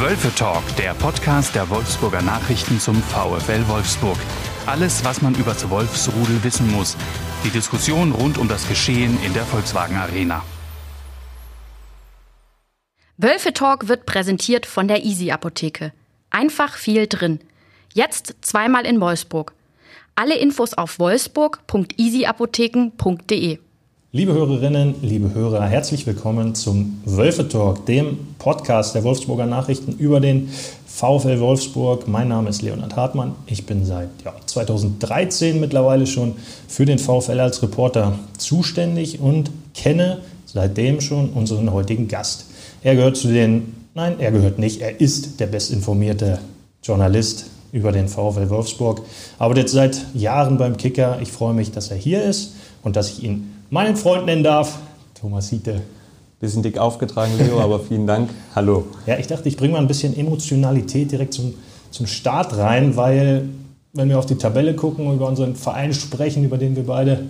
Wölfe Talk, der Podcast der Wolfsburger Nachrichten zum VfL Wolfsburg. Alles, was man über das Wolfsrudel wissen muss. Die Diskussion rund um das Geschehen in der Volkswagen Arena. Wölfe Talk wird präsentiert von der Easy Apotheke. Einfach viel drin. Jetzt zweimal in Wolfsburg. Alle Infos auf wolfsburg.easyapotheken.de. Liebe Hörerinnen, liebe Hörer, herzlich willkommen zum Wölfe Talk, dem Podcast der Wolfsburger Nachrichten über den VfL Wolfsburg. Mein Name ist Leonhard Hartmann. Ich bin seit ja, 2013 mittlerweile schon für den VfL als Reporter zuständig und kenne seitdem schon unseren heutigen Gast. Er gehört zu den, nein, er gehört nicht, er ist der bestinformierte Journalist über den VfL Wolfsburg, arbeitet seit Jahren beim Kicker. Ich freue mich, dass er hier ist und dass ich ihn meinen Freund nennen darf, Thomas Hiete. Bisschen dick aufgetragen, Leo, aber vielen Dank. Hallo. Ja, ich dachte, ich bringe mal ein bisschen Emotionalität direkt zum, zum Start rein, weil wenn wir auf die Tabelle gucken, über unseren Verein sprechen, über den wir beide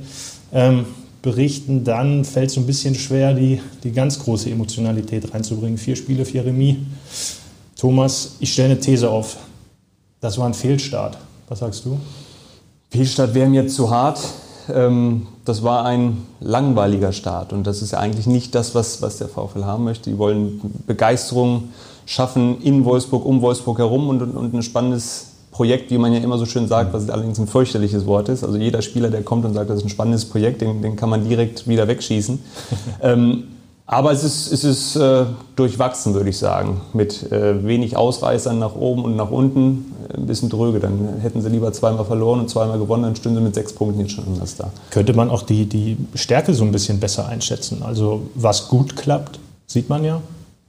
ähm, berichten, dann fällt es so ein bisschen schwer, die, die ganz große Emotionalität reinzubringen. Vier Spiele, vier Remis. Thomas, ich stelle eine These auf. Das war ein Fehlstart. Was sagst du? Fehlstart wäre mir zu hart. Ähm, das war ein langweiliger Start und das ist ja eigentlich nicht das, was, was der VfL haben möchte. Die wollen Begeisterung schaffen in Wolfsburg, um Wolfsburg herum und, und ein spannendes Projekt, wie man ja immer so schön sagt, was allerdings ein fürchterliches Wort ist. Also jeder Spieler, der kommt und sagt, das ist ein spannendes Projekt, den, den kann man direkt wieder wegschießen. ähm, aber es ist, es ist äh, durchwachsen, würde ich sagen, mit äh, wenig Ausreißern nach oben und nach unten, ein bisschen dröge. Dann hätten sie lieber zweimal verloren und zweimal gewonnen, dann stünden sie mit sechs Punkten jetzt schon anders da. Könnte man auch die, die Stärke so ein bisschen besser einschätzen? Also was gut klappt, sieht man ja.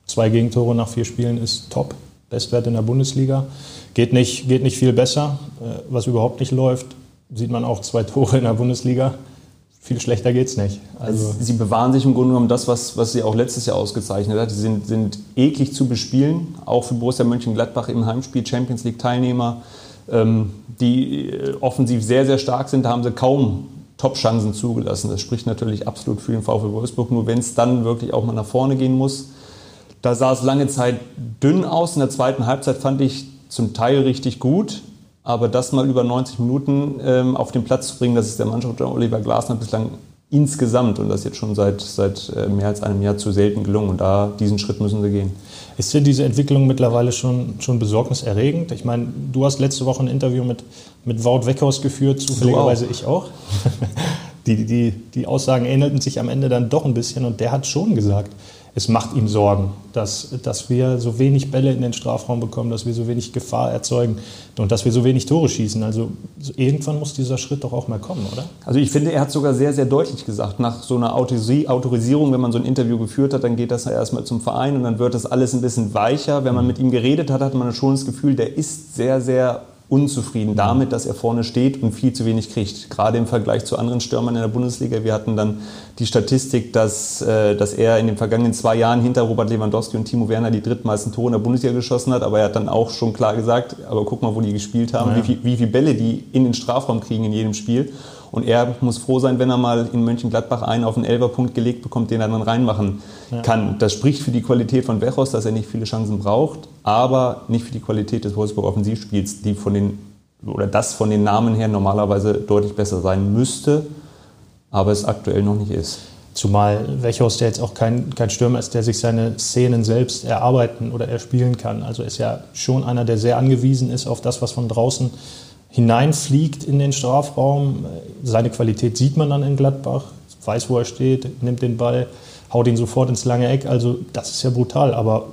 Zwei Gegentore nach vier Spielen ist top. Bestwert in der Bundesliga. Geht nicht, geht nicht viel besser. Äh, was überhaupt nicht läuft, sieht man auch zwei Tore in der Bundesliga viel schlechter geht es nicht. Also sie bewahren sich im Grunde genommen das, was, was sie auch letztes Jahr ausgezeichnet hat. Sie sind, sind eklig zu bespielen, auch für Borussia Mönchengladbach im Heimspiel Champions League Teilnehmer, ähm, die äh, offensiv sehr, sehr stark sind. Da haben sie kaum Top-Chancen zugelassen. Das spricht natürlich absolut für den VfL Wolfsburg. Nur wenn es dann wirklich auch mal nach vorne gehen muss, da sah es lange Zeit dünn aus. In der zweiten Halbzeit fand ich zum Teil richtig gut. Aber das mal über 90 Minuten ähm, auf den Platz zu bringen, das ist der Mannschaft unter Oliver Glasner bislang insgesamt und das jetzt schon seit, seit äh, mehr als einem Jahr zu selten gelungen. Und da diesen Schritt müssen wir gehen. Ist denn diese Entwicklung mittlerweile schon, schon besorgniserregend? Ich meine, du hast letzte Woche ein Interview mit, mit Wout Weckhaus geführt, zufälligerweise ich auch. die, die, die Aussagen ähnelten sich am Ende dann doch ein bisschen und der hat schon gesagt, es macht ihm Sorgen, dass, dass wir so wenig Bälle in den Strafraum bekommen, dass wir so wenig Gefahr erzeugen und dass wir so wenig Tore schießen. Also irgendwann muss dieser Schritt doch auch mal kommen, oder? Also ich finde, er hat sogar sehr, sehr deutlich gesagt, nach so einer Autorisierung, wenn man so ein Interview geführt hat, dann geht das ja erstmal zum Verein und dann wird das alles ein bisschen weicher. Wenn man mit ihm geredet hat, hat man schon das Gefühl, der ist sehr, sehr unzufrieden damit, dass er vorne steht und viel zu wenig kriegt. Gerade im Vergleich zu anderen Stürmern in der Bundesliga. Wir hatten dann die Statistik, dass, äh, dass er in den vergangenen zwei Jahren hinter Robert Lewandowski und Timo Werner die drittmeisten Tore in der Bundesliga geschossen hat. Aber er hat dann auch schon klar gesagt, aber guck mal, wo die gespielt haben, ja. wie, viel, wie viele Bälle die in den Strafraum kriegen in jedem Spiel. Und er muss froh sein, wenn er mal in Mönchengladbach einen auf den Elberpunkt gelegt bekommt, den er dann reinmachen ja. kann. Das spricht für die Qualität von Wechos, dass er nicht viele Chancen braucht, aber nicht für die Qualität des Wolfsburg Offensivspiels, die von den oder das von den Namen her normalerweise deutlich besser sein müsste, aber es aktuell noch nicht ist. Zumal Wechhaus, der jetzt auch kein, kein Stürmer ist, der sich seine Szenen selbst erarbeiten oder erspielen kann. Also ist ja schon einer, der sehr angewiesen ist auf das, was von draußen hineinfliegt in den Strafraum. Seine Qualität sieht man dann in Gladbach, weiß, wo er steht, nimmt den Ball, haut ihn sofort ins lange Eck. Also das ist ja brutal. Aber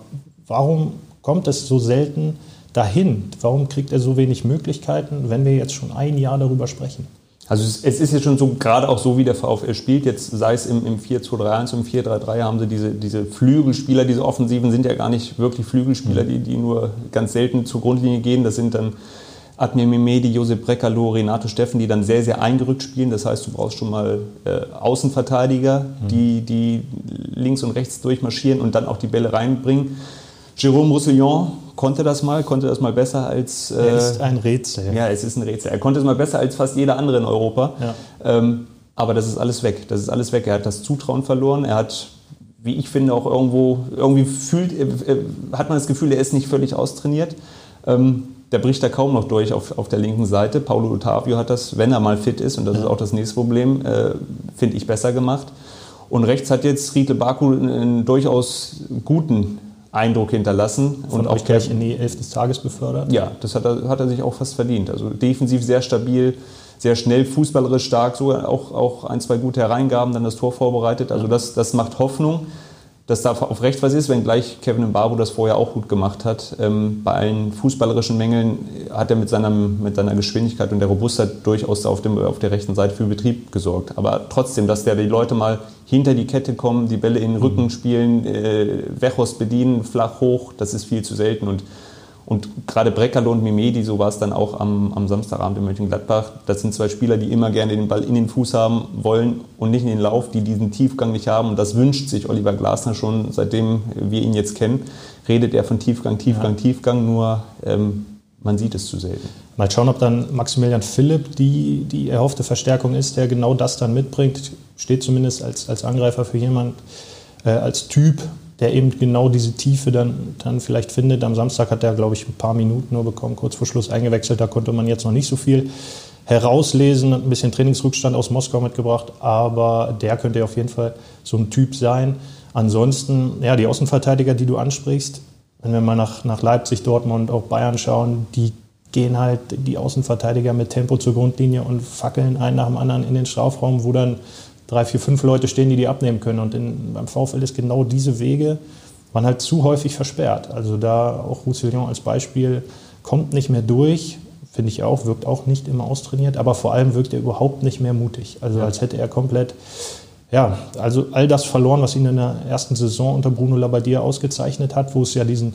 warum kommt es so selten dahin? Warum kriegt er so wenig Möglichkeiten, wenn wir jetzt schon ein Jahr darüber sprechen? Also es ist jetzt schon so, gerade auch so, wie der VfL spielt, jetzt sei es im, im 4-2-3-1, im 4-3-3 haben sie diese, diese Flügelspieler, diese Offensiven sind ja gar nicht wirklich Flügelspieler, mhm. die, die nur ganz selten zur Grundlinie gehen. Das sind dann Admir Mimedi, Josep Brecalo, Renato Steffen, die dann sehr, sehr eingerückt spielen. Das heißt, du brauchst schon mal äh, Außenverteidiger, mhm. die, die links und rechts durchmarschieren und dann auch die Bälle reinbringen. Jérôme Roussillon konnte das mal, konnte das mal besser als. Äh, er ist ein Rätsel. Ja, es ist ein Rätsel. Er konnte es mal besser als fast jeder andere in Europa. Ja. Ähm, aber das ist alles weg. Das ist alles weg. Er hat das Zutrauen verloren. Er hat wie ich finde, auch irgendwo, irgendwie fühlt, äh, hat man das Gefühl, er ist nicht völlig austrainiert. Ähm, der bricht da kaum noch durch auf, auf der linken Seite. Paulo Ottavio hat das, wenn er mal fit ist, und das ja. ist auch das nächste Problem, äh, finde ich besser gemacht. Und rechts hat jetzt Riedle Baku einen durchaus guten Eindruck hinterlassen. Von und auch gleich in die Elf des Tages befördert? Ja, das hat er, hat er sich auch fast verdient. Also defensiv sehr stabil, sehr schnell, fußballerisch stark, sogar auch, auch ein, zwei gute Hereingaben, dann das Tor vorbereitet. Also das, das macht Hoffnung dass da auf recht was ist, wenngleich Kevin Mbabu das vorher auch gut gemacht hat. Ähm, bei allen fußballerischen Mängeln hat er mit, seinem, mit seiner Geschwindigkeit und der Robustheit durchaus auf, dem, auf der rechten Seite für Betrieb gesorgt. Aber trotzdem, dass der die Leute mal hinter die Kette kommen, die Bälle in den Rücken mhm. spielen, äh, Wechos bedienen, flach hoch, das ist viel zu selten. Und und gerade Breckerlo und Mimedi, so war es dann auch am, am Samstagabend in Mönchengladbach, das sind zwei Spieler, die immer gerne den Ball in den Fuß haben wollen und nicht in den Lauf, die diesen Tiefgang nicht haben. Und das wünscht sich Oliver Glasner schon, seitdem wir ihn jetzt kennen. Redet er von Tiefgang, Tiefgang, ja. Tiefgang, nur ähm, man sieht es zu selten. Mal schauen, ob dann Maximilian Philipp die, die erhoffte Verstärkung ist, der genau das dann mitbringt. Steht zumindest als, als Angreifer für jemand, äh, als Typ, der eben genau diese Tiefe dann, dann vielleicht findet. Am Samstag hat er, glaube ich, ein paar Minuten nur bekommen, kurz vor Schluss eingewechselt. Da konnte man jetzt noch nicht so viel herauslesen, ein bisschen Trainingsrückstand aus Moskau mitgebracht, aber der könnte auf jeden Fall so ein Typ sein. Ansonsten, ja, die Außenverteidiger, die du ansprichst, wenn wir mal nach, nach Leipzig, Dortmund, auch Bayern schauen, die gehen halt die Außenverteidiger mit Tempo zur Grundlinie und fackeln einen nach dem anderen in den Strafraum, wo dann drei, vier, fünf Leute stehen, die die abnehmen können. Und in, beim VfL ist genau diese Wege, waren halt zu häufig versperrt. Also da auch Roussillon als Beispiel kommt nicht mehr durch, finde ich auch, wirkt auch nicht immer austrainiert, aber vor allem wirkt er überhaupt nicht mehr mutig. Also als hätte er komplett, ja, also all das verloren, was ihn in der ersten Saison unter Bruno Labbadia ausgezeichnet hat, wo es ja diesen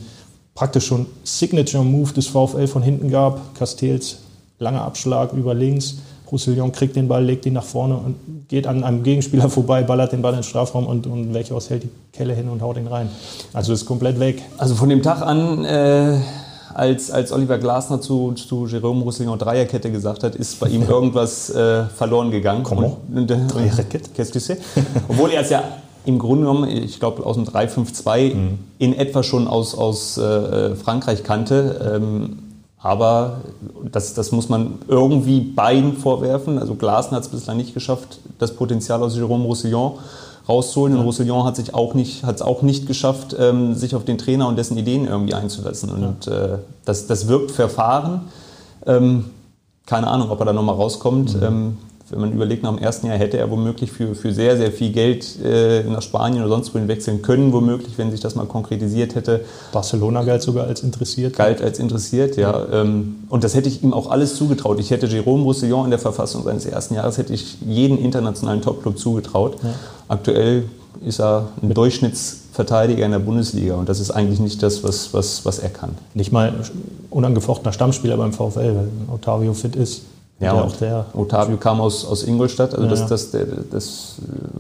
praktisch schon Signature-Move des VfL von hinten gab, Castells langer Abschlag über links, Roussillon kriegt den Ball, legt ihn nach vorne und geht an einem Gegenspieler vorbei, ballert den Ball in den Strafraum und, und Welchhaus hält die Kelle hin und haut ihn rein. Also ist komplett weg. Also von dem Tag an, äh, als, als Oliver Glasner zu, zu Jerome Roussillon Dreierkette gesagt hat, ist bei ihm irgendwas äh, verloren gegangen. Comment? Äh, Qu'est-ce Obwohl er es ja im Grunde genommen, ich glaube aus dem 3-5-2 mhm. in etwa schon aus, aus äh, Frankreich kannte. Ähm, aber das, das muss man irgendwie beiden vorwerfen. Also Glasner hat es bislang nicht geschafft, das Potenzial aus Jérôme Roussillon rauszuholen. Und Roussillon hat sich auch nicht, hat es auch nicht geschafft, ähm, sich auf den Trainer und dessen Ideen irgendwie einzulassen. Und äh, das, das wirkt verfahren. Ähm, keine Ahnung, ob er da nochmal rauskommt. Mhm. Ähm, wenn man überlegt, nach dem ersten Jahr hätte er womöglich für, für sehr, sehr viel Geld äh, nach Spanien oder sonst wohin wechseln können, womöglich, wenn sich das mal konkretisiert hätte. Barcelona galt sogar als interessiert. Galt als interessiert, ja. ja. Ähm, und das hätte ich ihm auch alles zugetraut. Ich hätte Jérôme Roussillon in der Verfassung seines ersten Jahres, hätte ich jeden internationalen Topclub zugetraut. Ja. Aktuell ist er ein Durchschnittsverteidiger in der Bundesliga und das ist eigentlich nicht das, was, was, was er kann. Nicht mal unangefochtener Stammspieler beim VfL, wenn Ottavio fit ist. Ja, auch der. Otavio kam aus, aus Ingolstadt, also ja, das, das, das, das,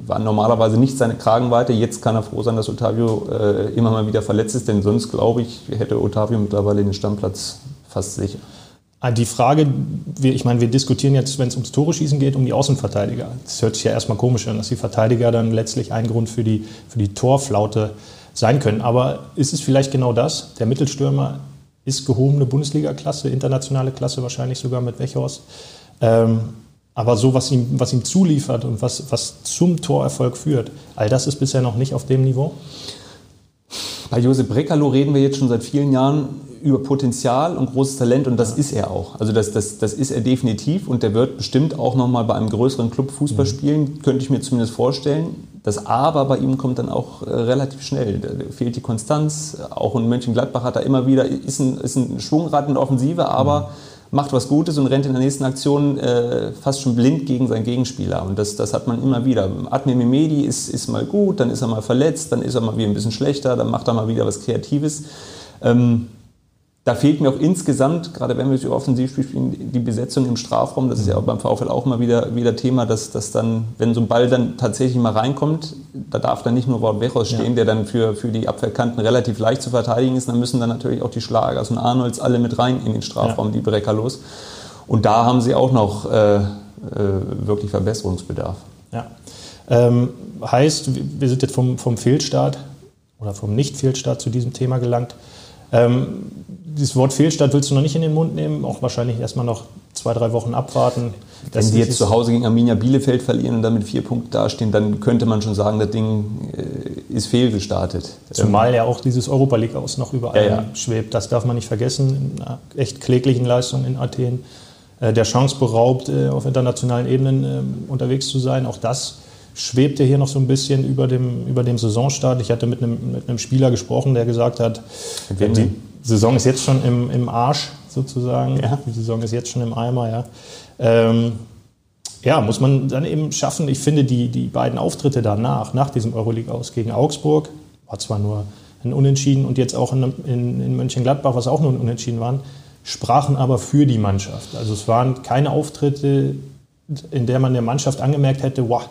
war normalerweise nicht seine Kragenweite. Jetzt kann er froh sein, dass Otavio äh, immer mal wieder verletzt ist, denn sonst, glaube ich, hätte Otavio mittlerweile den Stammplatz fast sicher. Ah, die Frage, ich meine, wir diskutieren jetzt, wenn es ums Tore schießen geht, um die Außenverteidiger. Das hört sich ja erstmal komisch an, dass die Verteidiger dann letztlich ein Grund für die, für die Torflaute sein können. Aber ist es vielleicht genau das? Der Mittelstürmer ist gehobene Bundesliga-Klasse, internationale Klasse wahrscheinlich sogar mit Wechhorst. Ähm, aber so, was ihm, was ihm zuliefert und was, was zum Torerfolg führt, all das ist bisher noch nicht auf dem Niveau? Bei Josep Brekalo reden wir jetzt schon seit vielen Jahren über Potenzial und großes Talent und das ist er auch. Also das, das, das ist er definitiv und der wird bestimmt auch nochmal bei einem größeren Club Fußball mhm. spielen, könnte ich mir zumindest vorstellen. Das Aber bei ihm kommt dann auch äh, relativ schnell. Da fehlt die Konstanz. Auch in Mönchengladbach hat er immer wieder, ist ein, ist ein Schwungrad in der Offensive, aber mhm. macht was Gutes und rennt in der nächsten Aktion äh, fast schon blind gegen seinen Gegenspieler. Und das, das hat man immer wieder. Admir Mimedi ist, ist mal gut, dann ist er mal verletzt, dann ist er mal wieder ein bisschen schlechter, dann macht er mal wieder was Kreatives. Ähm, da fehlt mir auch insgesamt, gerade wenn wir über Offensivspiel spielen, die Besetzung im Strafraum. Das ist ja auch beim VfL auch immer wieder, wieder Thema, dass, dass dann, wenn so ein Ball dann tatsächlich mal reinkommt, da darf dann nicht nur Wort Wechos stehen, ja. der dann für, für die Abwehrkanten relativ leicht zu verteidigen ist. Dann müssen dann natürlich auch die Schlagers und Arnolds alle mit rein in den Strafraum, ja. die Brecker los. Und da haben sie auch noch äh, äh, wirklich Verbesserungsbedarf. Ja. Ähm, heißt, wir sind jetzt vom, vom Fehlstart oder vom Nicht-Fehlstart zu diesem Thema gelangt. Ähm, dieses Wort Fehlstart willst du noch nicht in den Mund nehmen, auch wahrscheinlich erstmal noch zwei, drei Wochen abwarten. Wenn sie jetzt zu Hause gegen Arminia Bielefeld verlieren und dann mit vier Punkten dastehen, dann könnte man schon sagen, das Ding äh, ist fehlgestartet. Zumal ja auch dieses Europa League aus noch überall ja, ja. schwebt. Das darf man nicht vergessen. In einer echt kläglichen Leistung in Athen. Äh, der Chance beraubt, äh, auf internationalen Ebenen ähm, unterwegs zu sein. Auch das schwebt ja hier noch so ein bisschen über dem, über dem Saisonstart. Ich hatte mit einem, mit einem Spieler gesprochen, der gesagt hat, die Saison ist jetzt schon im, im Arsch sozusagen. Ja. Die Saison ist jetzt schon im Eimer, ja. Ähm, ja, muss man dann eben schaffen. Ich finde, die, die beiden Auftritte danach, nach diesem Euroleague aus gegen Augsburg, war zwar nur ein Unentschieden und jetzt auch in, in, in Mönchengladbach, was auch nur ein Unentschieden waren, sprachen aber für die Mannschaft. Also es waren keine Auftritte, in der man der Mannschaft angemerkt hätte, wow,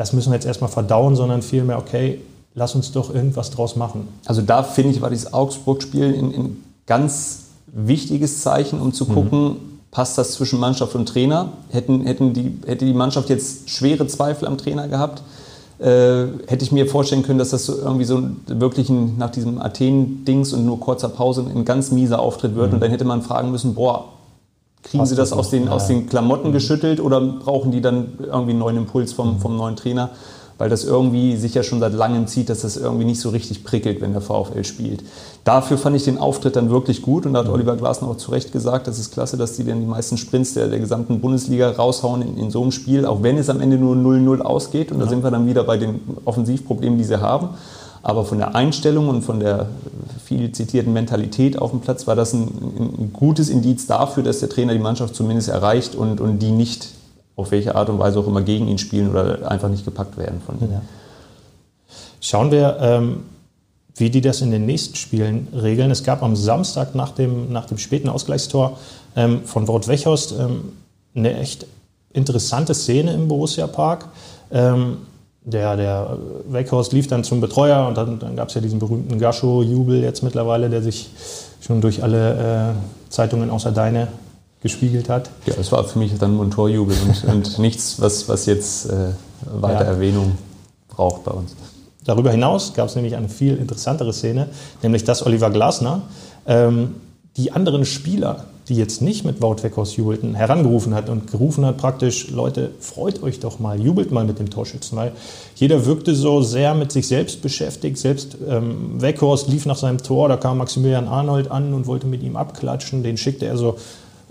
das müssen wir jetzt erstmal verdauen, sondern vielmehr, okay, lass uns doch irgendwas draus machen. Also da finde ich, war dieses Augsburg-Spiel ein, ein, ganz wichtiges Zeichen, um zu mhm. gucken, passt das zwischen Mannschaft und Trainer? Hätten, hätten die, hätte die Mannschaft jetzt schwere Zweifel am Trainer gehabt? Äh, hätte ich mir vorstellen können, dass das so irgendwie so wirklich ein, nach diesem Athen-Dings und nur kurzer Pause ein ganz mieser Auftritt wird. Mhm. Und dann hätte man fragen müssen, boah, kriegen Passt sie das, das aus, den, ja. aus den Klamotten mhm. geschüttelt oder brauchen die dann irgendwie einen neuen Impuls vom, mhm. vom neuen Trainer? weil das irgendwie sich ja schon seit langem zieht, dass das irgendwie nicht so richtig prickelt, wenn der VfL spielt. Dafür fand ich den Auftritt dann wirklich gut und da hat mhm. Oliver Glasner auch zu Recht gesagt, das ist klasse, dass die dann die meisten Sprints der, der gesamten Bundesliga raushauen in, in so einem Spiel, auch wenn es am Ende nur 0-0 ausgeht und ja. da sind wir dann wieder bei den Offensivproblemen, die sie haben. Aber von der Einstellung und von der viel zitierten Mentalität auf dem Platz war das ein, ein, gutes Indiz dafür, dass der Trainer die Mannschaft zumindest erreicht und, und die nicht auf welche Art und Weise auch immer gegen ihn spielen oder einfach nicht gepackt werden von ihm. Ja. Schauen wir, ähm, wie die das in den nächsten Spielen regeln. Es gab am Samstag nach dem, nach dem späten Ausgleichstor ähm, von Wout Wechhorst ähm, eine echt interessante Szene im Borussia Park. Der, der Weghorst lief dann zum Betreuer und dann, dann gab es ja diesen berühmten Gascho-Jubel jetzt mittlerweile, der sich schon durch alle äh, Zeitungen außer deine gespiegelt hat. Ja, das war für mich dann nur ein Torjubel und, und nichts, was, was jetzt äh, weiter ja. Erwähnung braucht bei uns. Darüber hinaus gab es nämlich eine viel interessantere Szene, nämlich dass Oliver Glasner ähm, die anderen Spieler, die jetzt nicht mit Wout Weckhaus jubelten, herangerufen hat und gerufen hat praktisch, Leute, freut euch doch mal, jubelt mal mit dem Torschützen, weil jeder wirkte so sehr mit sich selbst beschäftigt. Selbst ähm, Weghorst lief nach seinem Tor, da kam Maximilian Arnold an und wollte mit ihm abklatschen, den schickte er so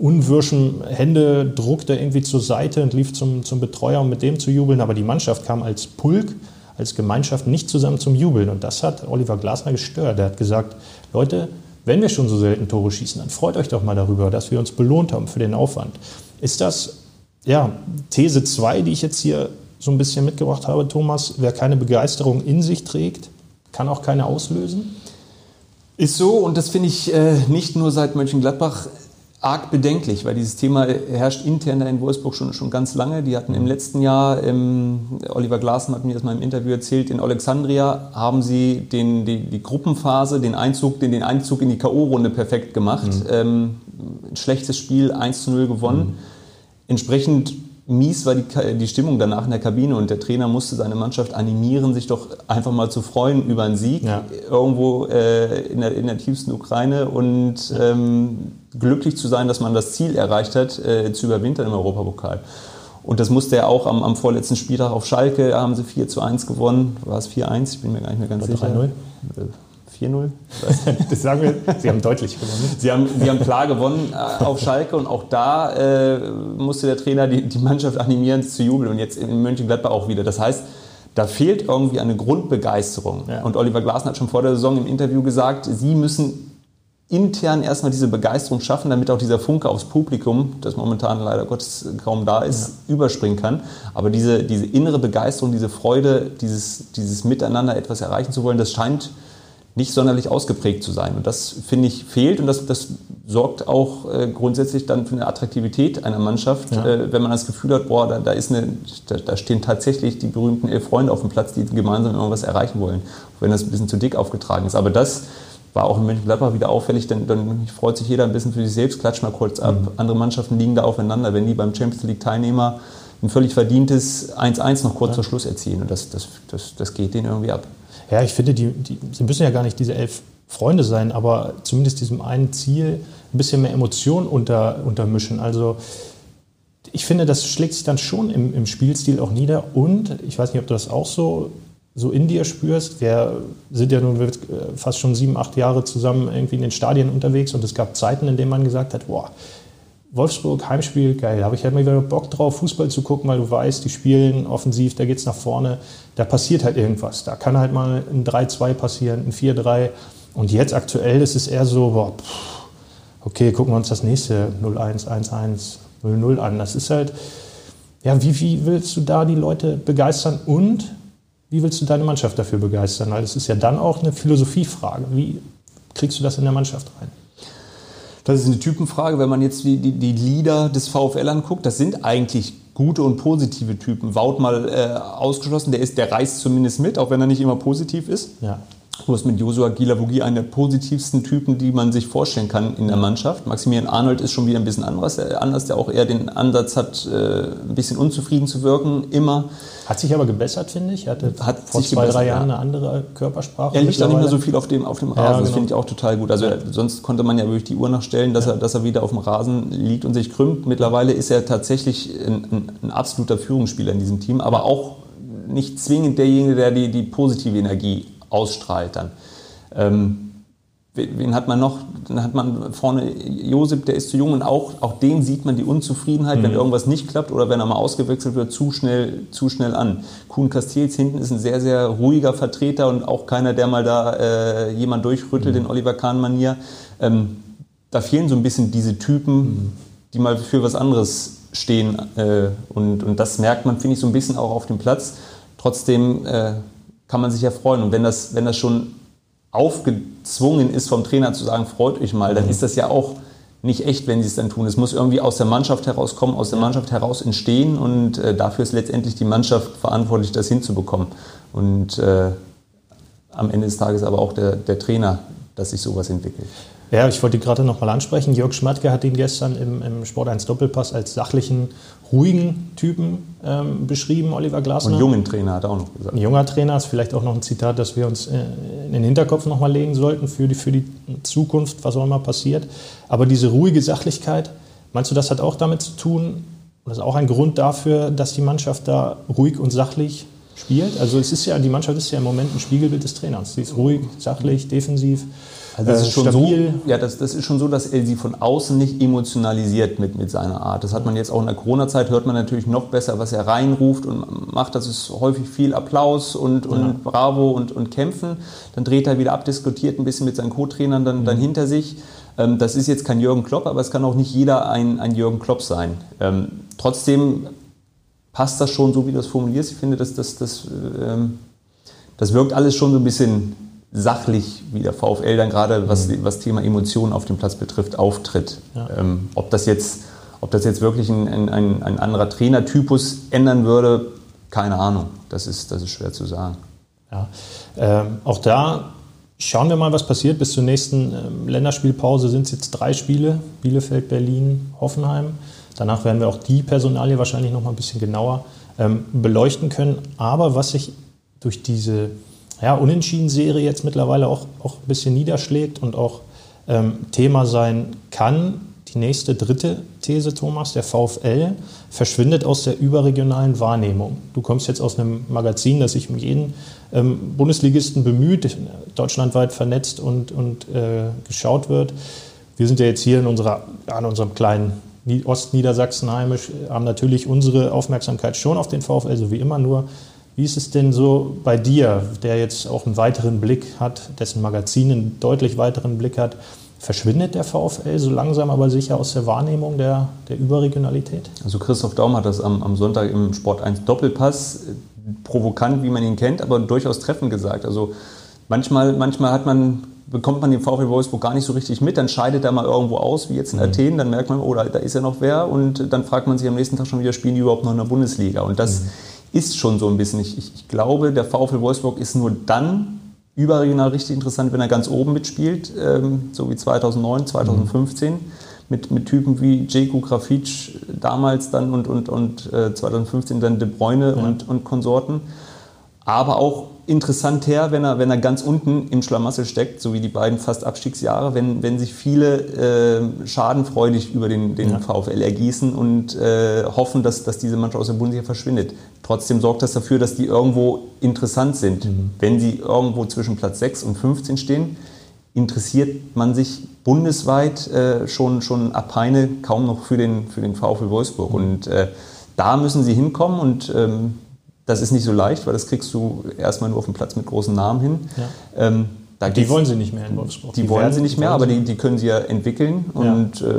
unwirschen Hände druckte irgendwie zur Seite und lief zum, zum Betreuer, um mit dem zu jubeln. Aber die Mannschaft kam als Pulk, als Gemeinschaft nicht zusammen zum Jubeln. Und das hat Oliver Glasner gestört. Er hat gesagt, Leute, wenn wir schon so selten Tore schießen, dann freut euch doch mal darüber, dass wir uns belohnt haben für den Aufwand. Ist das, ja, These 2, die ich jetzt hier so ein bisschen mitgebracht habe, Thomas, wer keine Begeisterung in sich trägt, kann auch keine auslösen? Ist so und das finde ich äh, nicht nur seit Mönchengladbach arg bedenklich, weil dieses Thema herrscht intern da in Wolfsburg schon, schon ganz lange. Die hatten im letzten Jahr, ähm, Oliver Glasner hat mir das mal im Interview erzählt, in Alexandria haben sie den, die, die Gruppenphase, den Einzug, den, den Einzug in die K.O.-Runde perfekt gemacht. Mhm. Ähm, schlechtes Spiel, 1 zu 0 gewonnen. Mhm. Entsprechend mies war die, die Stimmung danach in der Kabine und der Trainer musste seine Mannschaft animieren, sich doch einfach mal zu freuen über einen Sieg ja. irgendwo äh, in, der, in, der, tiefsten Ukraine und ähm, glücklich zu sein, dass man das Ziel erreicht hat, äh, zu überwintern im Europapokal. Und das musste er auch am, am, vorletzten Spieltag auf Schalke, da haben sie 4 zu 1 gewonnen. War es 4-1? Ich bin mir gar nicht mehr ganz Oder sicher. 3-0? 4-0. Das sagen wir, Sie haben deutlich gewonnen. Sie haben, Sie haben klar gewonnen äh, auf Schalke und auch da äh, musste der Trainer die, die Mannschaft animieren zu jubeln und jetzt in Mönchengladbach auch wieder. Das heißt, da fehlt irgendwie eine Grundbegeisterung. Ja. Und Oliver Glasner hat schon vor der Saison im Interview gesagt, Sie müssen intern erstmal diese Begeisterung schaffen, damit auch dieser Funke aufs Publikum, das momentan leider Gottes kaum da ist, ja. überspringen kann. Aber diese, diese innere Begeisterung, diese Freude, dieses, dieses Miteinander etwas erreichen zu wollen, das scheint nicht sonderlich ausgeprägt zu sein. Und das, finde ich, fehlt und das, das sorgt auch äh, grundsätzlich dann für eine Attraktivität einer Mannschaft, ja. äh, wenn man das Gefühl hat, boah, da, da, ist eine, da, da, stehen tatsächlich die berühmten elf Freunde auf dem Platz, die gemeinsam irgendwas erreichen wollen, wenn das ein bisschen zu dick aufgetragen ist. Aber das war auch in Mönchengladbach wieder auffällig, denn dann freut sich jeder ein bisschen für sich selbst, klatscht mal kurz ab. Mhm. Andere Mannschaften liegen da aufeinander, wenn die beim Champions League Teilnehmer ein völlig verdientes 1-1 noch kurz ja. vor Schluss erzielen. Und das, das, das, das geht denen irgendwie ab. Ja, ich finde, die, die, sie müssen ja gar nicht diese elf Freunde sein, aber zumindest diesem einen Ziel ein bisschen mehr Emotion unter, untermischen. Also ich finde, das schlägt sich dann schon im, im Spielstil auch nieder. Und ich weiß nicht, ob du das auch so, so in dir spürst. Wir sind ja nun fast schon sieben, acht Jahre zusammen irgendwie in den Stadien unterwegs und es gab Zeiten, in denen man gesagt hat, boah, Wolfsburg, Heimspiel, geil, habe ich halt mal wieder Bock drauf, Fußball zu gucken, weil du weißt, die spielen offensiv, da geht es nach vorne, da passiert halt irgendwas. Da kann halt mal ein 3-2 passieren, ein 4-3. Und jetzt aktuell ist es eher so, boah, pff, okay, gucken wir uns das nächste 0-1, 1-1, 0-0 an. Das ist halt, ja, wie, wie willst du da die Leute begeistern und wie willst du deine Mannschaft dafür begeistern? Weil es ist ja dann auch eine Philosophiefrage. Wie kriegst du das in der Mannschaft rein? Das ist eine Typenfrage. Wenn man jetzt die, die, die Lieder des VfL anguckt, das sind eigentlich gute und positive Typen. Wout mal äh, ausgeschlossen, der, ist, der reißt zumindest mit, auch wenn er nicht immer positiv ist. Ja. Du hast mit Josua Gilavogi einen der positivsten Typen, die man sich vorstellen kann in der Mannschaft. Maximilian Arnold ist schon wieder ein bisschen anders, äh, anders der auch eher den Ansatz hat, äh, ein bisschen unzufrieden zu wirken, immer. Hat sich aber gebessert, finde ich. Er hatte hat vor zwei, drei Jahren ja. eine andere Körpersprache. Er liegt auch nicht mehr so viel auf dem, auf dem Rasen. Ja, genau. Das finde ich auch total gut. Also sonst konnte man ja wirklich die Uhr nachstellen, dass, ja. er, dass er wieder auf dem Rasen liegt und sich krümmt. Mittlerweile ist er tatsächlich ein, ein, ein absoluter Führungsspieler in diesem Team, aber auch nicht zwingend derjenige, der die, die positive Energie ausstrahlt dann. Ähm, wen hat man noch? Dann hat man vorne Josip, der ist zu jung und auch, auch dem sieht man die Unzufriedenheit, mhm. wenn irgendwas nicht klappt oder wenn er mal ausgewechselt wird, zu schnell, zu schnell an. Kuhn Castells hinten ist ein sehr, sehr ruhiger Vertreter und auch keiner, der mal da äh, jemand durchrüttelt mhm. in Oliver Kahn-Manier. Ähm, da fehlen so ein bisschen diese Typen, mhm. die mal für was anderes stehen äh, und, und das merkt man, finde ich, so ein bisschen auch auf dem Platz. Trotzdem äh, kann man sich ja freuen. Und wenn das, wenn das schon aufgezwungen ist vom Trainer zu sagen, freut euch mal, dann mhm. ist das ja auch nicht echt, wenn sie es dann tun. Es muss irgendwie aus der Mannschaft herauskommen, aus der Mannschaft heraus entstehen und äh, dafür ist letztendlich die Mannschaft verantwortlich, das hinzubekommen. Und äh, am Ende des Tages aber auch der, der Trainer, dass sich sowas entwickelt. Ja, ich wollte gerade noch mal ansprechen. Jörg Schmatke hat ihn gestern im, im Sport 1 Doppelpass als sachlichen, ruhigen Typen ähm, beschrieben, Oliver Glasner. Und jungen Trainer hat er auch noch gesagt. Ein junger Trainer ist vielleicht auch noch ein Zitat, das wir uns äh, in den Hinterkopf noch mal legen sollten für die, für die Zukunft, was auch immer passiert. Aber diese ruhige Sachlichkeit, meinst du, das hat auch damit zu tun, das ist auch ein Grund dafür, dass die Mannschaft da ruhig und sachlich spielt? Also es ist ja, die Mannschaft ist ja im Moment ein Spiegelbild des Trainers. Sie ist ruhig, sachlich, defensiv. Also das, äh, ist schon so, ja, das, das ist schon so, dass er sie von außen nicht emotionalisiert mit, mit seiner Art. Das hat man jetzt auch in der Corona-Zeit, hört man natürlich noch besser, was er reinruft und macht. Das ist häufig viel Applaus und, und ja. Bravo und, und Kämpfen. Dann dreht er wieder ab, diskutiert ein bisschen mit seinen Co-Trainern dann, mhm. dann hinter sich. Ähm, das ist jetzt kein Jürgen Klopp, aber es kann auch nicht jeder ein, ein Jürgen Klopp sein. Ähm, trotzdem passt das schon so, wie du es formulierst. Ich finde, dass das, das, ähm, das wirkt alles schon so ein bisschen sachlich, wie der VfL dann gerade, was, mhm. was Thema Emotionen auf dem Platz betrifft, auftritt. Ja. Ähm, ob, das jetzt, ob das jetzt wirklich ein, ein, ein anderer Trainertypus ändern würde, keine Ahnung. Das ist, das ist schwer zu sagen. Ja. Ähm, auch da schauen wir mal, was passiert. Bis zur nächsten ähm, Länderspielpause sind es jetzt drei Spiele: Bielefeld, Berlin, Hoffenheim. Danach werden wir auch die Personalie wahrscheinlich noch mal ein bisschen genauer ähm, beleuchten können. Aber was sich durch diese ja, Unentschieden-Serie jetzt mittlerweile auch, auch ein bisschen niederschlägt und auch ähm, Thema sein kann. Die nächste dritte These, Thomas, der VfL verschwindet aus der überregionalen Wahrnehmung. Du kommst jetzt aus einem Magazin, das sich um jeden ähm, Bundesligisten bemüht, deutschlandweit vernetzt und, und äh, geschaut wird. Wir sind ja jetzt hier in, unserer, an unserem kleinen Ostniedersachsen heimisch, haben natürlich unsere Aufmerksamkeit schon auf den VfL, so wie immer, nur wie ist es denn so bei dir, der jetzt auch einen weiteren Blick hat, dessen Magazin einen deutlich weiteren Blick hat? Verschwindet der VfL so langsam aber sicher aus der Wahrnehmung der, der Überregionalität? Also Christoph Daum hat das am, am Sonntag im Sport 1 Doppelpass provokant, wie man ihn kennt, aber durchaus treffend gesagt. Also manchmal, manchmal hat man bekommt man den VfL Wolfsburg gar nicht so richtig mit, dann scheidet er mal irgendwo aus, wie jetzt in mhm. Athen, dann merkt man, oh, da, da, ist ja noch wer und dann fragt man sich am nächsten Tag schon wieder, spielen die überhaupt noch in der Bundesliga? Und das mhm ist schon so ein bisschen. Ich, ich, ich glaube, der VfL Wolfsburg ist nur dann überregional richtig interessant, wenn er ganz oben mitspielt, ähm, so wie 2009, 2015. Mhm. mit, mit Typen wie Jeko Grafic damals dann und, und, und äh, 2015 dann De Bruyne ja. und, und Konsorten. Aber auch interessant her, wenn er, wenn er ganz unten im Schlamassel steckt, so wie die beiden fast Abstiegsjahre, wenn, wenn sich viele äh, schadenfreudig über den, den ja. VfL ergießen und äh, hoffen, dass, dass diese Mannschaft aus der Bundesliga verschwindet. Trotzdem sorgt das dafür, dass die irgendwo interessant sind. Mhm. Wenn sie irgendwo zwischen Platz 6 und 15 stehen, interessiert man sich bundesweit äh, schon, schon ab Heine kaum noch für den, für den VfL Wolfsburg. Mhm. Und äh, da müssen sie hinkommen und ähm, das ist nicht so leicht, weil das kriegst du erstmal nur auf dem Platz mit großen Namen hin. Ja. Ähm, die wollen sie nicht mehr in Wolfsburg. Die, die wollen sie nicht mehr, aber die, die, können sie ja entwickeln. Und ja. äh,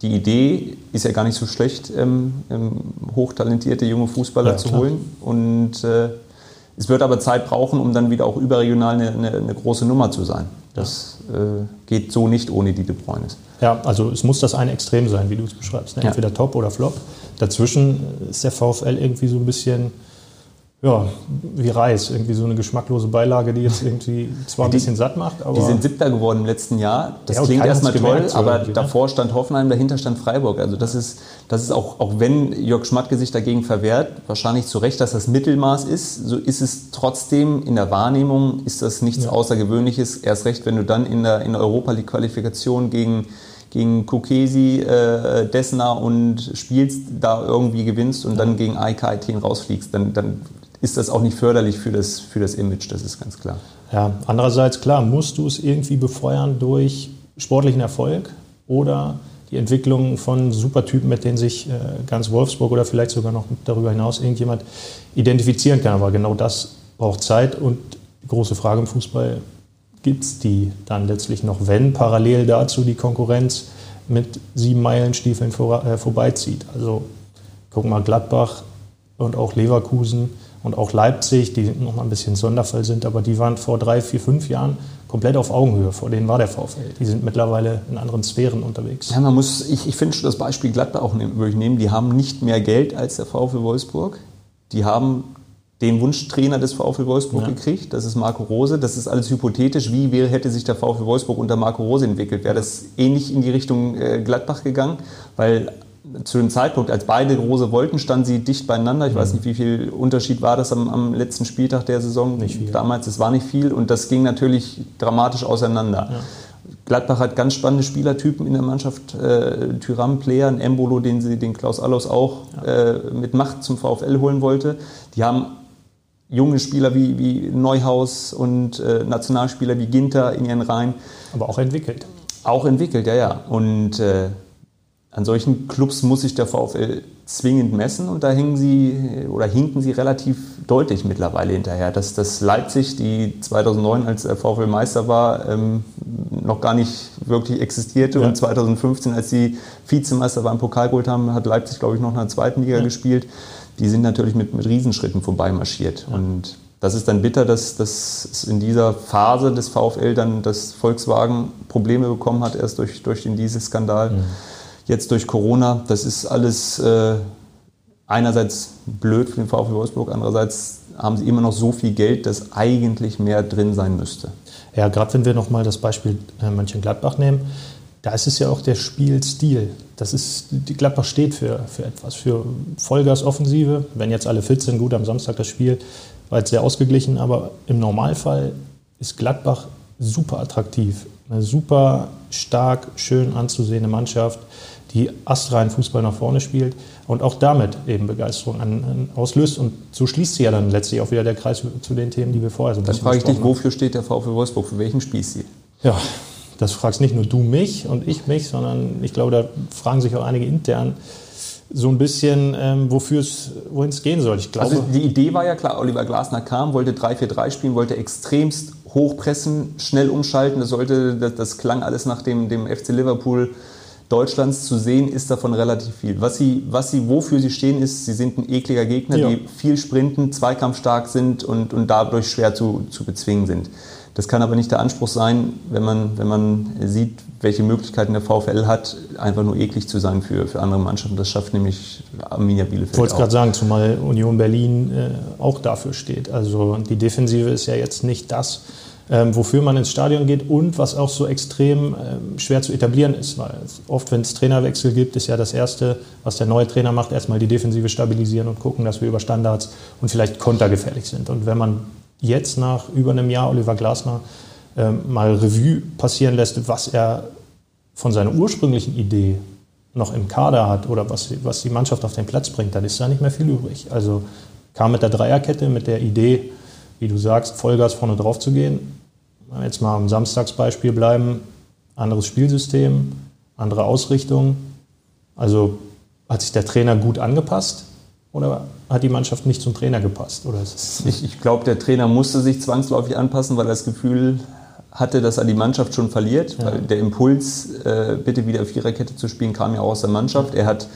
die Idee ist ja gar nicht so schlecht, ähm, ähm, hochtalentierte junge Fußballer ja, zu klar. holen. Und äh, es wird aber Zeit brauchen, um dann wieder auch überregional eine, eine, eine große Nummer zu sein. Das äh, geht so nicht ohne die De Bruyne. Ja, also es muss das eine Extrem sein, wie du es beschreibst. Ne? Entweder Top oder Flop. Dazwischen ist der VfL irgendwie so ein bisschen ja, wie Reis, irgendwie so eine geschmacklose Beilage, die jetzt irgendwie zwar ein die, bisschen satt macht, aber. Die sind Siebter geworden im letzten Jahr. Das ja, klingt erstmal toll, aber ne? davor stand Hoffenheim, dahinter stand Freiburg. Also das ist, das ist auch, auch wenn Jörg Schmatke sich dagegen verwehrt, wahrscheinlich zu Recht, dass das Mittelmaß ist, so ist es trotzdem in der Wahrnehmung, ist das nichts ja. Außergewöhnliches. Erst recht, wenn du dann in der, in der Europa League Qualifikation gegen gegen Kukesi, äh, Dessner und spielst, da irgendwie gewinnst und dann gegen AIK Athen rausfliegst, dann, dann ist das auch nicht förderlich für das, für das Image, das ist ganz klar. Ja, andererseits, klar, musst du es irgendwie befeuern durch sportlichen Erfolg oder die Entwicklung von Supertypen, mit denen sich äh, ganz Wolfsburg oder vielleicht sogar noch darüber hinaus irgendjemand identifizieren kann. Aber genau das braucht Zeit und große Frage im Fußball, gibt es die dann letztlich noch, wenn parallel dazu die Konkurrenz mit sieben Meilenstiefeln vor, äh, vorbeizieht? Also guck mal, Gladbach und auch Leverkusen und auch Leipzig, die noch mal ein bisschen Sonderfall sind, aber die waren vor drei, vier, fünf Jahren komplett auf Augenhöhe. Vor denen war der VfL. Die sind mittlerweile in anderen Sphären unterwegs. Ja, man muss, ich, ich finde schon das Beispiel Gladbach auch nehmen, würde ich nehmen. Die haben nicht mehr Geld als der VfL Wolfsburg. Die haben den Wunschtrainer des VfL Wolfsburg ja. gekriegt. Das ist Marco Rose. Das ist alles hypothetisch. Wie wäre, hätte sich der VfL Wolfsburg unter Marco Rose entwickelt? Wäre das ähnlich in die Richtung äh, Gladbach gegangen? Weil zu dem Zeitpunkt, als beide große wollten, standen sie dicht beieinander. Ich mhm. weiß nicht, wie viel Unterschied war das am, am, letzten Spieltag der Saison. Nicht viel. Damals, es war nicht viel und das ging natürlich dramatisch auseinander. Ja. Gladbach hat ganz spannende Spielertypen in der Mannschaft. Äh, Tyram, Player, ein Embolo, den sie den Klaus Allos auch ja. äh, mit Macht zum VfL holen wollte. Die haben junge Spieler wie, wie Neuhaus und äh, Nationalspieler wie Ginter in ihren Reihen. Aber auch entwickelt. Auch entwickelt, ja, ja. Und äh, an solchen Clubs muss sich der VfL zwingend messen und da hängen sie oder hinken sie relativ deutlich mittlerweile hinterher. Dass, dass Leipzig, die 2009, als der VfL Meister war, ähm, noch gar nicht wirklich existierte ja. und 2015, als sie Vizemeister beim Pokal geholt haben, hat Leipzig, glaube ich, noch in der zweiten Liga ja. gespielt. Die sind natürlich mit, mit Riesenschritten vorbeimarschiert. Ja. Und das ist dann bitter, dass, dass in dieser Phase des VfL dann das Volkswagen Probleme bekommen hat, erst durch, durch den Dieselskandal. Mhm jetzt durch Corona. Das ist alles äh, einerseits blöd für den VfL Wolfsburg, andererseits haben sie immer noch so viel Geld, dass eigentlich mehr drin sein müsste. Ja, gerade wenn wir nochmal das Beispiel äh, Mönchengladbach nehmen, da ist es ja auch der Spielstil. Das ist, die Gladbach steht für, für etwas, für Vollgas-Offensive. Wenn jetzt alle fit sind, gut, am Samstag das Spiel war jetzt sehr ausgeglichen, aber im Normalfall ist Gladbach super attraktiv. Eine super stark, schön anzusehende Mannschaft die astreinen Fußball nach vorne spielt und auch damit eben Begeisterung an, an auslöst. Und so schließt sich ja dann letztlich auch wieder der Kreis zu den Themen, die wir vorher so Dann frage ich dich, wofür steht der VfL Wolfsburg? Für welchen Spießziel? Ja, das fragst nicht nur du mich und ich mich, sondern ich glaube, da fragen sich auch einige intern so ein bisschen, ähm, wohin es gehen soll. Ich glaube, also die Idee war ja klar, Oliver Glasner kam, wollte 3-4-3 spielen, wollte extremst hochpressen, schnell umschalten. Das, sollte, das, das klang alles nach dem, dem FC Liverpool Deutschlands zu sehen ist davon relativ viel. Was sie, was sie, wofür sie stehen, ist, sie sind ein ekliger Gegner, ja. die viel sprinten, zweikampfstark sind und, und dadurch schwer zu, zu bezwingen sind. Das kann aber nicht der Anspruch sein, wenn man, wenn man sieht, welche Möglichkeiten der VfL hat, einfach nur eklig zu sein für, für andere Mannschaften. Das schafft nämlich Arminia Bielefeld. Ich wollte es gerade sagen, zumal Union Berlin äh, auch dafür steht. Also die Defensive ist ja jetzt nicht das, ähm, wofür man ins Stadion geht und was auch so extrem ähm, schwer zu etablieren ist. Weil oft, wenn es Trainerwechsel gibt, ist ja das Erste, was der neue Trainer macht, erstmal die Defensive stabilisieren und gucken, dass wir über Standards und vielleicht kontergefährlich sind. Und wenn man jetzt nach über einem Jahr Oliver Glasner mal Revue passieren lässt, was er von seiner ursprünglichen Idee noch im Kader hat oder was, was die Mannschaft auf den Platz bringt, dann ist da nicht mehr viel übrig. Also kam mit der Dreierkette, mit der Idee, wie du sagst, Vollgas vorne drauf zu gehen. Jetzt mal am Samstagsbeispiel bleiben, anderes Spielsystem, andere Ausrichtung. Also hat sich der Trainer gut angepasst oder hat die Mannschaft nicht zum Trainer gepasst? Oder ich, ich glaube, der Trainer musste sich zwangsläufig anpassen, weil er das Gefühl hatte, dass er die Mannschaft schon verliert. Ja. Weil der Impuls, äh, bitte wieder Viererkette zu spielen, kam ja auch aus der Mannschaft. Er hat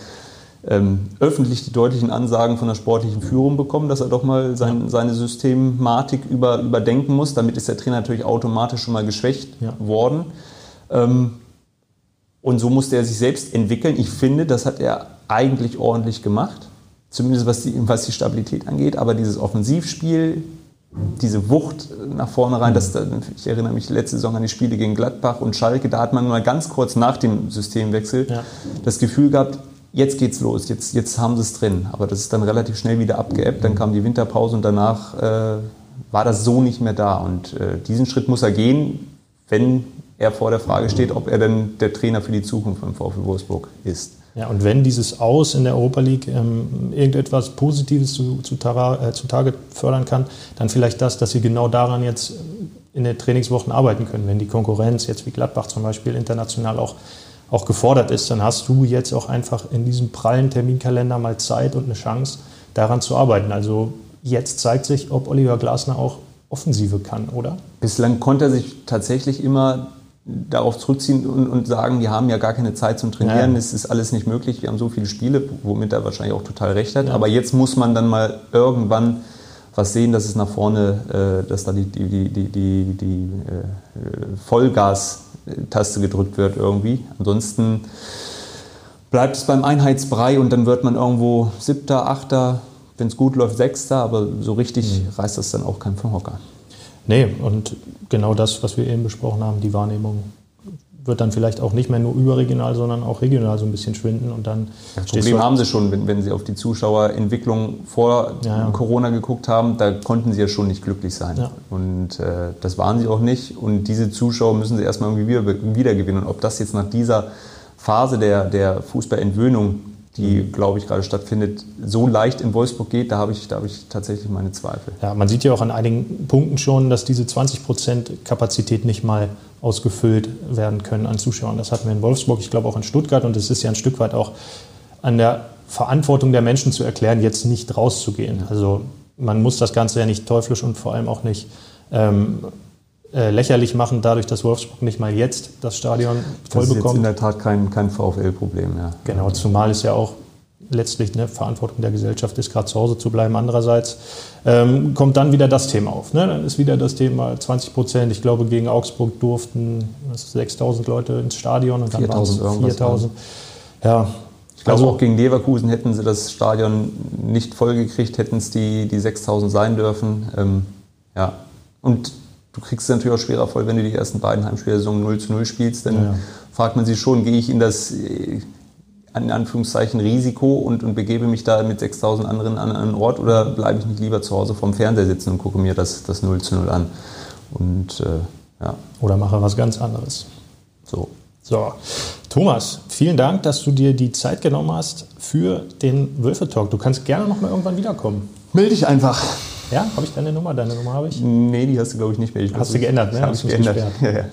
ähm, öffentlich die deutlichen Ansagen von der sportlichen Führung bekommen, dass er doch mal sein, seine Systematik über, überdenken muss. Damit ist der Trainer natürlich automatisch schon mal geschwächt ja. worden. Ähm, und so musste er sich selbst entwickeln. Ich finde, das hat er eigentlich ordentlich gemacht. Zumindest was die, was die Stabilität angeht. Aber dieses Offensivspiel, diese Wucht nach vorne rein, das, ich erinnere mich letzte Saison an die Spiele gegen Gladbach und Schalke, da hat man mal ganz kurz nach dem Systemwechsel ja. das Gefühl gehabt, jetzt geht's los, jetzt, jetzt haben sie es drin. Aber das ist dann relativ schnell wieder abgeebbt, dann kam die Winterpause und danach äh, war das so nicht mehr da. Und äh, diesen Schritt muss er gehen, wenn er vor der Frage steht, ob er denn der Trainer für die Zukunft von VfL Wolfsburg ist. Ja, und wenn dieses Aus in der Europa League ähm, irgendetwas Positives zu, zu, äh, zutage fördern kann, dann vielleicht das, dass sie genau daran jetzt in den Trainingswochen arbeiten können. Wenn die Konkurrenz jetzt wie Gladbach zum Beispiel international auch, auch gefordert ist, dann hast du jetzt auch einfach in diesem prallen Terminkalender mal Zeit und eine Chance, daran zu arbeiten. Also jetzt zeigt sich, ob Oliver Glasner auch Offensive kann, oder? Bislang konnte er sich tatsächlich immer darauf zurückziehen und, und, sagen, wir haben ja gar keine Zeit zum Trainieren, ja. es ist alles nicht möglich, wir haben so viele Spiele, womit er wahrscheinlich auch total recht hat. Ja. Aber jetzt muss man dann mal irgendwann was sehen, dass es nach vorne, äh, dass da die, die, die, die, die, äh, Vollgas-Taste gedrückt wird irgendwie. Ansonsten bleibt es beim Einheitsbrei und dann wird man irgendwo Siebter, Achter, wenn es gut läuft, Sechster, aber so richtig mhm. reißt das dann auch kein vom Hocker. Nee, und genau das, was wir eben besprochen haben, die Wahrnehmung wird dann vielleicht auch nicht mehr nur überregional, sondern auch regional so ein bisschen schwinden und dann. Das Problem haben sie schon, wenn, wenn sie auf die Zuschauerentwicklung vor ja, ja. Corona geguckt haben, da konnten sie ja schon nicht glücklich sein. Ja. Und äh, das waren sie auch nicht. Und diese Zuschauer müssen sie erstmal irgendwie wieder, wiedergewinnen. Und ob das jetzt nach dieser Phase der, der Fußballentwöhnung die, glaube ich, gerade stattfindet, so leicht in Wolfsburg geht, da habe ich, da habe ich tatsächlich meine Zweifel. Ja, man sieht ja auch an einigen Punkten schon, dass diese 20 Prozent Kapazität nicht mal ausgefüllt werden können an Zuschauern. Das hatten wir in Wolfsburg, ich glaube auch in Stuttgart und es ist ja ein Stück weit auch an der Verantwortung der Menschen zu erklären, jetzt nicht rauszugehen. Also man muss das Ganze ja nicht teuflisch und vor allem auch nicht ähm, äh, lächerlich machen, dadurch, dass Wolfsburg nicht mal jetzt das Stadion voll bekommt. Das ist jetzt in der Tat kein, kein VfL-Problem. Ja. Genau, zumal es ja auch letztlich eine Verantwortung der Gesellschaft ist, gerade zu Hause zu bleiben. Andererseits ähm, kommt dann wieder das Thema auf. Ne? Dann ist wieder das Thema 20 Prozent. Ich glaube, gegen Augsburg durften 6000 Leute ins Stadion und dann waren es 4000. Ja, ich glaube, also, auch gegen Leverkusen hätten sie das Stadion nicht vollgekriegt, hätten es die, die 6000 sein dürfen. Ähm, ja. Und du kriegst es natürlich auch schwerer voll, wenn du die ersten beiden Heimspielsaison 0 zu 0 spielst. Dann ja. fragt man sich schon, gehe ich in das äh, in Anführungszeichen Risiko und, und begebe mich da mit 6000 anderen an einen Ort oder bleibe ich nicht lieber zu Hause vorm Fernseher sitzen und gucke mir das, das 0 zu 0 an? Und, äh, ja. Oder mache was ganz anderes. So. So, Thomas, vielen Dank, dass du dir die Zeit genommen hast für den Wölfe-Talk. Du kannst gerne noch mal irgendwann wiederkommen. Melde dich einfach. Ja, habe ich deine Nummer? Deine Nummer habe ich? Nee, die hast du, glaube ich, nicht mehr. Ich hast du geändert, ne? Habe ich geändert. Ja, ja.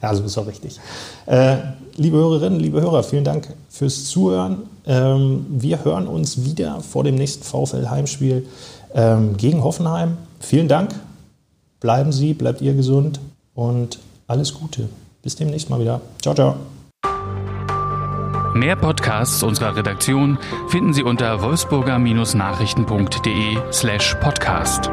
also ist auch richtig. Äh, liebe Hörerinnen, liebe Hörer, vielen Dank fürs Zuhören. Ähm, wir hören uns wieder vor dem nächsten VfL-Heimspiel ähm, gegen Hoffenheim. Vielen Dank. Bleiben Sie, bleibt ihr gesund und alles Gute. Bis demnächst mal wieder. Ciao, ciao. Mehr Podcasts unserer Redaktion finden Sie unter wolfsburger-nachrichten.de slash podcast.